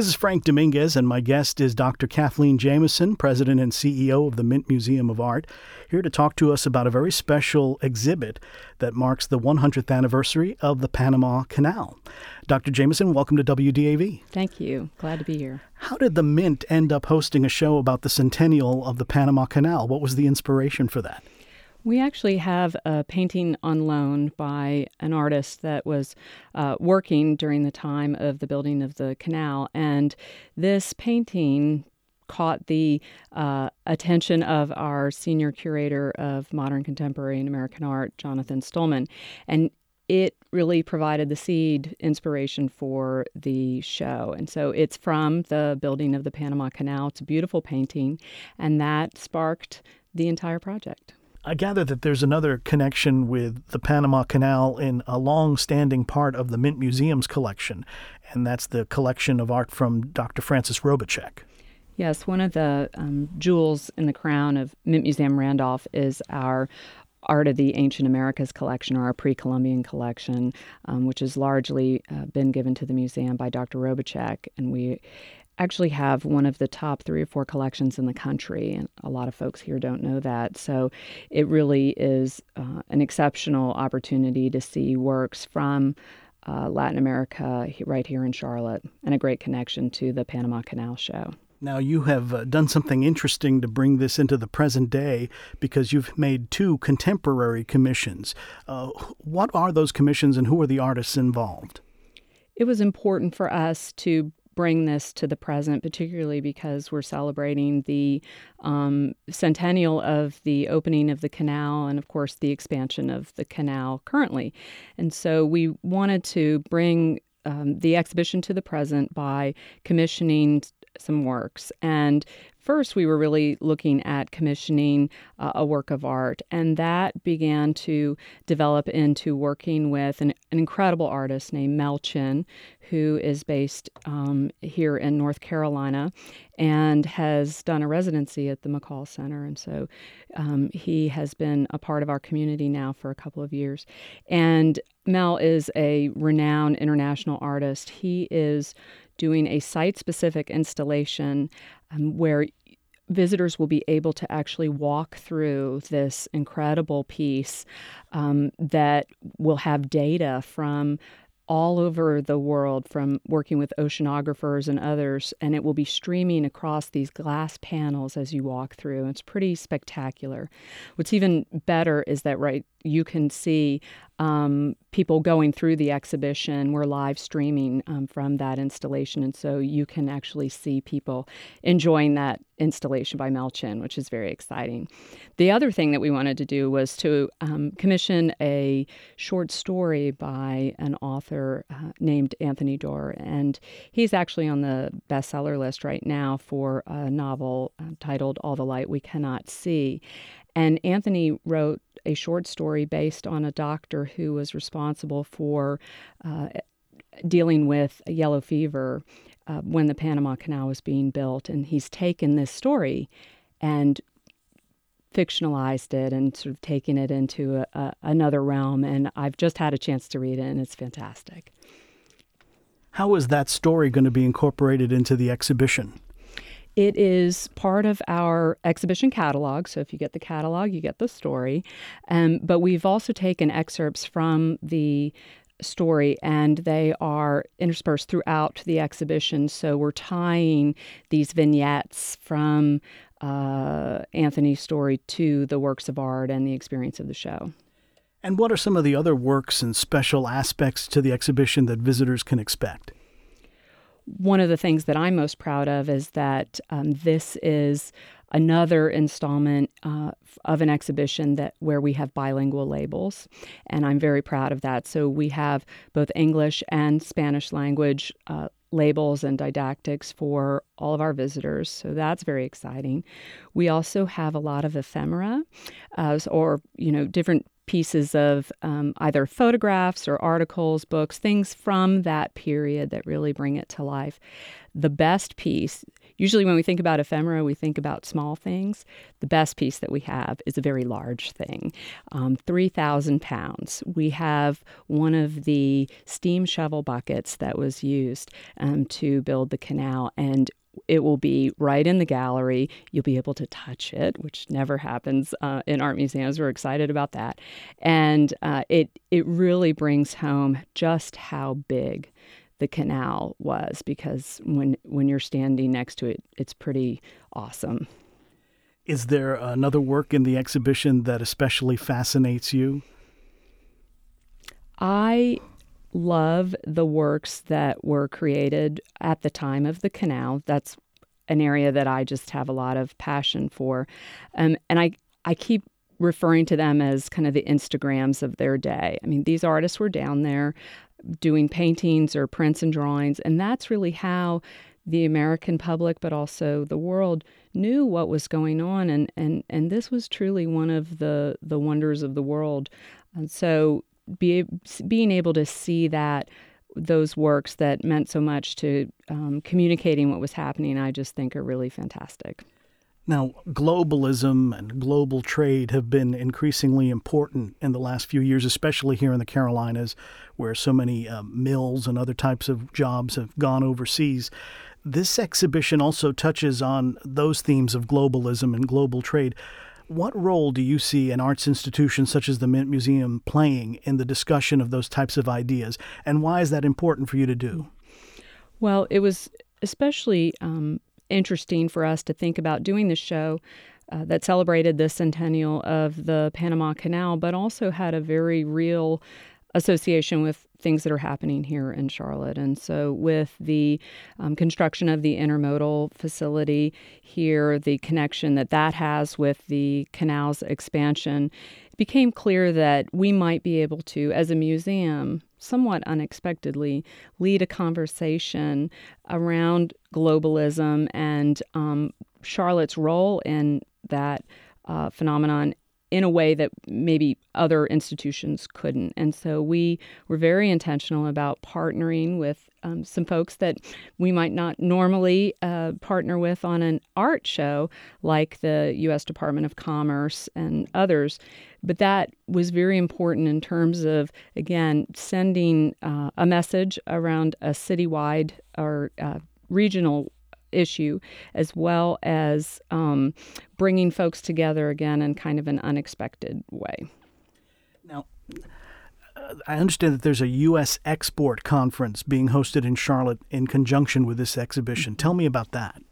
This is Frank Dominguez, and my guest is Dr. Kathleen Jameson, President and CEO of the Mint Museum of Art, here to talk to us about a very special exhibit that marks the 100th anniversary of the Panama Canal. Dr. Jameson, welcome to WDAV. Thank you. Glad to be here. How did the Mint end up hosting a show about the centennial of the Panama Canal? What was the inspiration for that? We actually have a painting on loan by an artist that was uh, working during the time of the building of the canal. And this painting caught the uh, attention of our senior curator of modern contemporary and American art, Jonathan Stuhlman. And it really provided the seed inspiration for the show. And so it's from the building of the Panama Canal. It's a beautiful painting, and that sparked the entire project. I gather that there's another connection with the Panama Canal in a long standing part of the Mint Museum's collection, and that's the collection of art from Dr. Francis Robicsek. Yes, one of the um, jewels in the crown of Mint Museum Randolph is our Art of the Ancient Americas collection, or our pre Columbian collection, um, which has largely uh, been given to the museum by Dr. Robicsek. And we actually have one of the top three or four collections in the country, and a lot of folks here don't know that. So it really is uh, an exceptional opportunity to see works from uh, Latin America right here in Charlotte, and a great connection to the Panama Canal Show. Now, you have uh, done something interesting to bring this into the present day because you've made two contemporary commissions. Uh, what are those commissions and who are the artists involved? It was important for us to bring this to the present, particularly because we're celebrating the um, centennial of the opening of the canal and, of course, the expansion of the canal currently. And so we wanted to bring um, the exhibition to the present by commissioning some works. And first, we were really looking at commissioning uh, a work of art, and that began to develop into working with an, an incredible artist named Mel Chin, who is based um, here in North Carolina and has done a residency at the McColl Center. And so um, he has been a part of our community now for a couple of years. And Mel is a renowned international artist. He is doing a site specific installation um, where visitors will be able to actually walk through this incredible piece um, that will have data from all over the world from working with oceanographers and others, and it will be streaming across these glass panels as you walk through. It's pretty spectacular. What's even better is that right you can see um, people going through the exhibition. We're live streaming um, from that installation, and so you can actually see people enjoying that installation by Mel Chin, which is very exciting. The other thing that we wanted to do was to um, commission a short story by an author uh, named Anthony Doerr, and he's actually on the bestseller list right now for a novel uh, titled All the Light We Cannot See. And Anthony wrote a short story based on a doctor who was responsible for uh, dealing with yellow fever uh, when the Panama Canal was being built. And he's taken this story and fictionalized it and sort of taken it into a, a, another realm. And I've just had a chance to read it, and it's fantastic. How is that story going to be incorporated into the exhibition? It is part of our exhibition catalog. So if you get the catalog, you get the story. Um, but we've also taken excerpts from the story and they are interspersed throughout the exhibition. So we're tying these vignettes from uh, Anthony's story to the works of art and the experience of the show. And what are some of the other works and special aspects to the exhibition that visitors can expect? One of the things that I'm most proud of is that um, this is another installment uh, of an exhibition that where we have bilingual labels, and I'm very proud of that. So we have both English and Spanish language uh, labels and didactics for all of our visitors. So that's very exciting. We also have a lot of ephemera, uh, or you know, different pieces of um, either photographs or articles, books, things from that period that really bring it to life. The best piece, usually when we think about ephemera, we think about small things. The best piece that we have is a very large thing um, 3,000 pounds. We have one of the steam shovel buckets that was used um, to build the canal, and it will be right in the gallery. You'll be able to touch it, which never happens uh, in art museums. We're excited about that, and uh, it it really brings home just how big the canal was because when when you're standing next to it, it's pretty awesome. Is there another work in the exhibition that especially fascinates you? I love the works that were created at the time of the canal. That's an area that I just have a lot of passion for. Um, and I, I keep referring to them as kind of the Instagrams of their day. I mean, these artists were down there doing paintings or prints and drawings, and that's really how the American public, but also the world, knew what was going on, and and and this was truly one of the the wonders of the world. And so be, being able to see that those works that meant so much to um, communicating what was happening, I just think are really fantastic. Now, globalism and global trade have been increasingly important in the last few years, especially here in the Carolinas, where so many uh, mills and other types of jobs have gone overseas. This exhibition also touches on those themes of globalism and global trade. What role do you see an arts institution such as the Mint Museum playing in the discussion of those types of ideas, and why is that important for you to do? Well, it was especially um, interesting for us to think about doing this show uh, that celebrated the centennial of the Panama Canal, but also had a very real association with things that are happening here in Charlotte. And so, with the um, construction of the intermodal facility here, the connection that that has with the canal's expansion, it became clear that we might be able to, as a museum, somewhat unexpectedly, lead a conversation around globalism and um, Charlotte's role in that uh, phenomenon in a way that maybe other institutions couldn't. And so we were very intentional about partnering with um, some folks that we might not normally uh, partner with on an art show, like the U.S. Department of Commerce and others. But that was very important in terms of, again, sending uh, a message around a citywide or uh, regional issue, as well as um, bringing folks together again in kind of an unexpected way. Now, I understand that there's a U.S. export conference being hosted in Charlotte in conjunction with this exhibition. Tell me about that.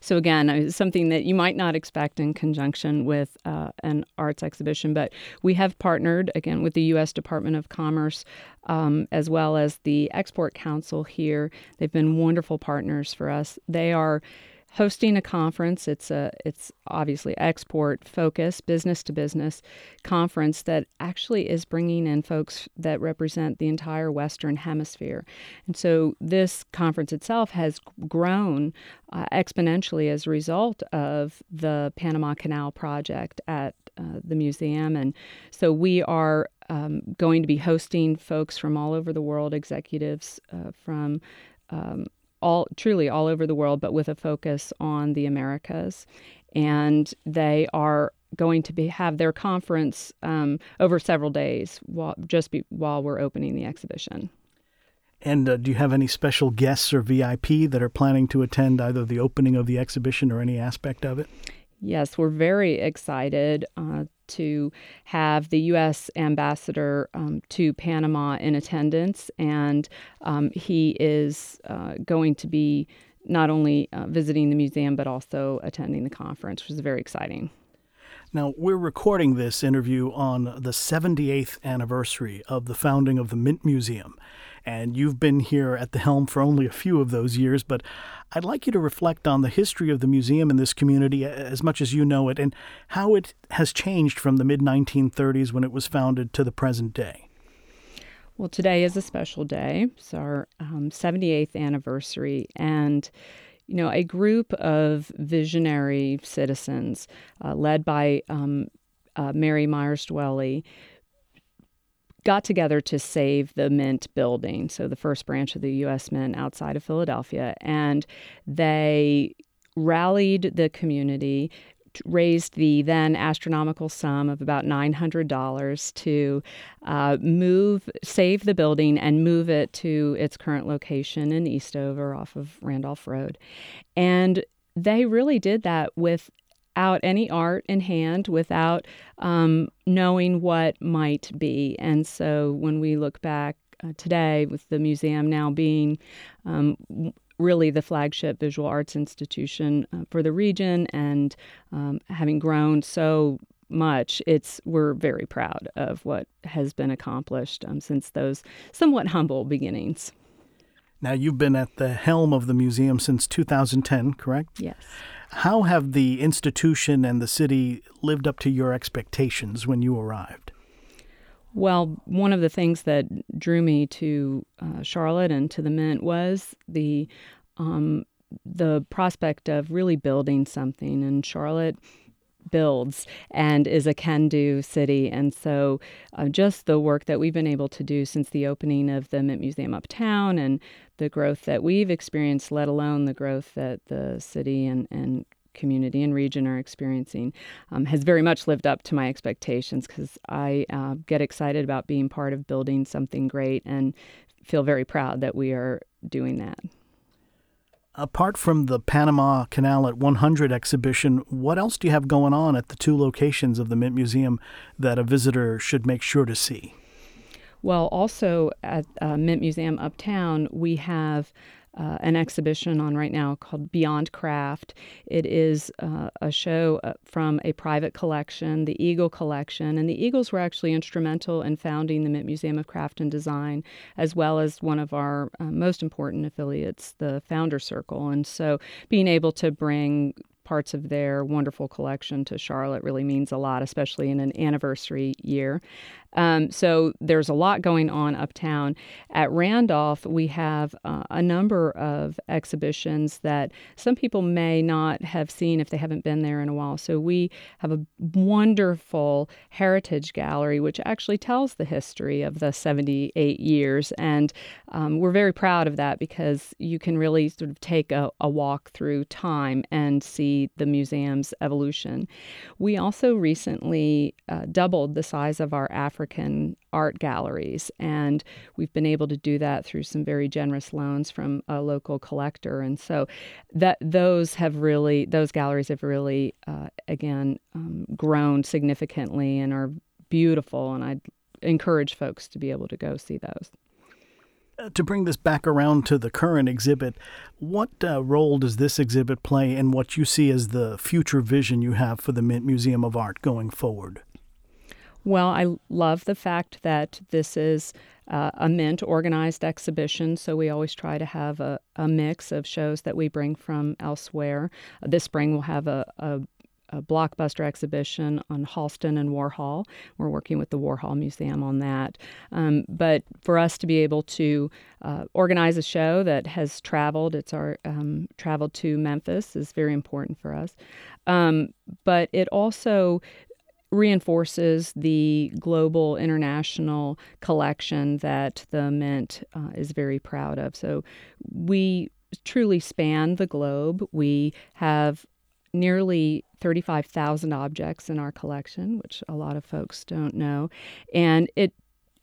So again, something that you might not expect in conjunction with uh, an arts exhibition, but we have partnered again with the U.S. Department of Commerce um, as well as the Export Council here. They've been wonderful partners for us. They are hosting a conference. It's a it's obviously export focus, business to business conference that actually is bringing in folks that represent the entire Western Hemisphere. And so this conference itself has grown uh, exponentially as a result of the Panama Canal project at uh, the museum. And so we are um, going to be hosting folks from all over the world, executives uh, from um, all truly all over the world, but with a focus on the Americas. And they are going to be have their conference um, over several days, while, just be, while we're opening the exhibition. And uh, do you have any special guests or VIP that are planning to attend either the opening of the exhibition or any aspect of it? Yes, we're very excited uh, to have the U.S. ambassador um, to Panama in attendance, and um, he is uh, going to be not only uh, visiting the museum but also attending the conference, which is very exciting. Now, we're recording this interview on the 78th anniversary of the founding of the Mint Museum and you've been here at the helm for only a few of those years, but I'd like you to reflect on the history of the museum in this community as much as you know it and how it has changed from the mid 1930s when it was founded to the present day. Well, today is a special day. It's our um, 78th anniversary, and you know, a group of visionary citizens uh, led by um, uh, Mary Myers Dwelley got together to save the Mint building, so the first branch of the U.S. Mint outside of Philadelphia, and they rallied the community raised the then astronomical sum of about $900 to uh, move, save the building and move it to its current location in Eastover off of Randolph Road. And they really did that without any art in hand, without um, knowing what might be. And so when we look back uh, today, with the museum now being um, really the flagship visual arts institution uh, for the region and um, having grown so much it's we're very proud of what has been accomplished um, since those somewhat humble beginnings. Now you've been at the helm of the museum since 2010 correct? Yes. How have the institution and the city lived up to your expectations when you arrived well, one of the things that drew me to uh, Charlotte and to the Mint was the um, the prospect of really building something. And Charlotte builds and is a can do city. And so, uh, just the work that we've been able to do since the opening of the Mint Museum Uptown and the growth that we've experienced, let alone the growth that the city and, and community and region are experiencing um, has very much lived up to my expectations because I uh, get excited about being part of building something great and feel very proud that we are doing that. Apart from the Panama Canal at 100 exhibition, what else do you have going on at the two locations of the Mint Museum that a visitor should make sure to see? Well, also at uh, Mint Museum Uptown, we have uh, an exhibition on right now called Beyond Craft. It is uh, a show uh, from a private collection, the Eagle Collection. And the Eagles were actually instrumental in founding the Mint Museum of Craft and Design, as well as one of our uh, most important affiliates, the Founder Circle. And so being able to bring parts of their wonderful collection to Charlotte really means a lot, especially in an anniversary year. Um, so there's a lot going on uptown. At Randolph, we have uh, a number of exhibitions that some people may not have seen if they haven't been there in a while. So we have a wonderful heritage gallery, which actually tells the history of the 78 years. And um, we're very proud of that because you can really sort of take a, a walk through time and see the museum's evolution. We also recently uh, doubled the size of our African African art galleries. And we've been able to do that through some very generous loans from a local collector. And so that those have really, those galleries have really, uh, again, um, grown significantly and are beautiful. And I'd encourage folks to be able to go see those. Uh, to bring this back around to the current exhibit, what uh, role does this exhibit play in what you see as the future vision you have for the Mint Museum of Art going forward? Well, I love the fact that this is uh, a Mint organized exhibition, so we always try to have a, a mix of shows that we bring from elsewhere. This spring, we'll have a, a a blockbuster exhibition on Halston and Warhol. We're working with the Warhol Museum on that. Um, but for us to be able to uh, organize a show that has traveled, it's our um, traveled to Memphis is very important for us. Um, but it also reinforces the global international collection that the Mint uh, is very proud of. So we truly span the globe. We have nearly 35,000 objects in our collection, which a lot of folks don't know. And it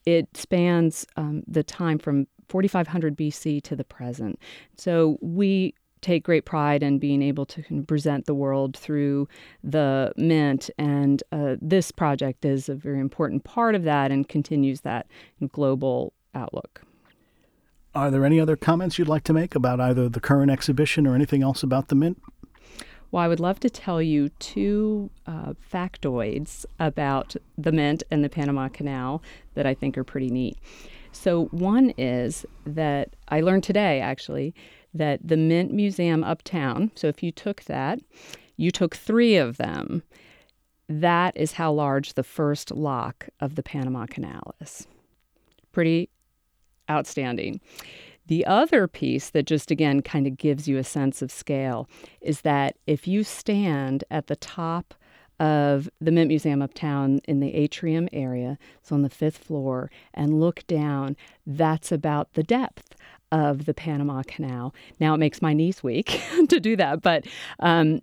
it spans um, the time from 4500 BC to the present. So we take great pride in being able to present the world through the Mint. And uh, this project is a very important part of that and continues that global outlook. Are there any other comments you'd like to make about either the current exhibition or anything else about the Mint? Well, I would love to tell you two uh, factoids about the Mint and the Panama Canal that I think are pretty neat. So, one is that I learned today actually that the Mint Museum uptown, so if you took that, you took three of them, that is how large the first lock of the Panama Canal is. Pretty outstanding. The other piece that just again kind of gives you a sense of scale is that if you stand at the top of the Mint Museum uptown in the atrium area, so on the fifth floor, and look down, that's about the depth of the Panama Canal. Now it makes my knees weak to do that, but um,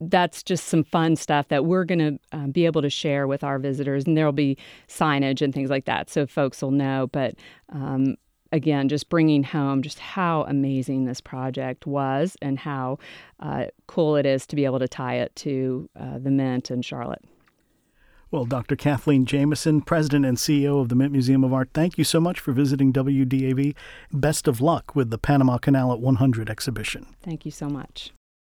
that's just some fun stuff that we're going to um, be able to share with our visitors, and there'll be signage and things like that, so folks will know. But um, again, just bringing home just how amazing this project was and how uh, cool it is to be able to tie it to uh, the Mint in Charlotte. Well, Dr. Kathleen Jameson, President and CEO of the Mint Museum of Art, thank you so much for visiting WDAV. Best of luck with the Panama Canal at 100 exhibition. Thank you so much.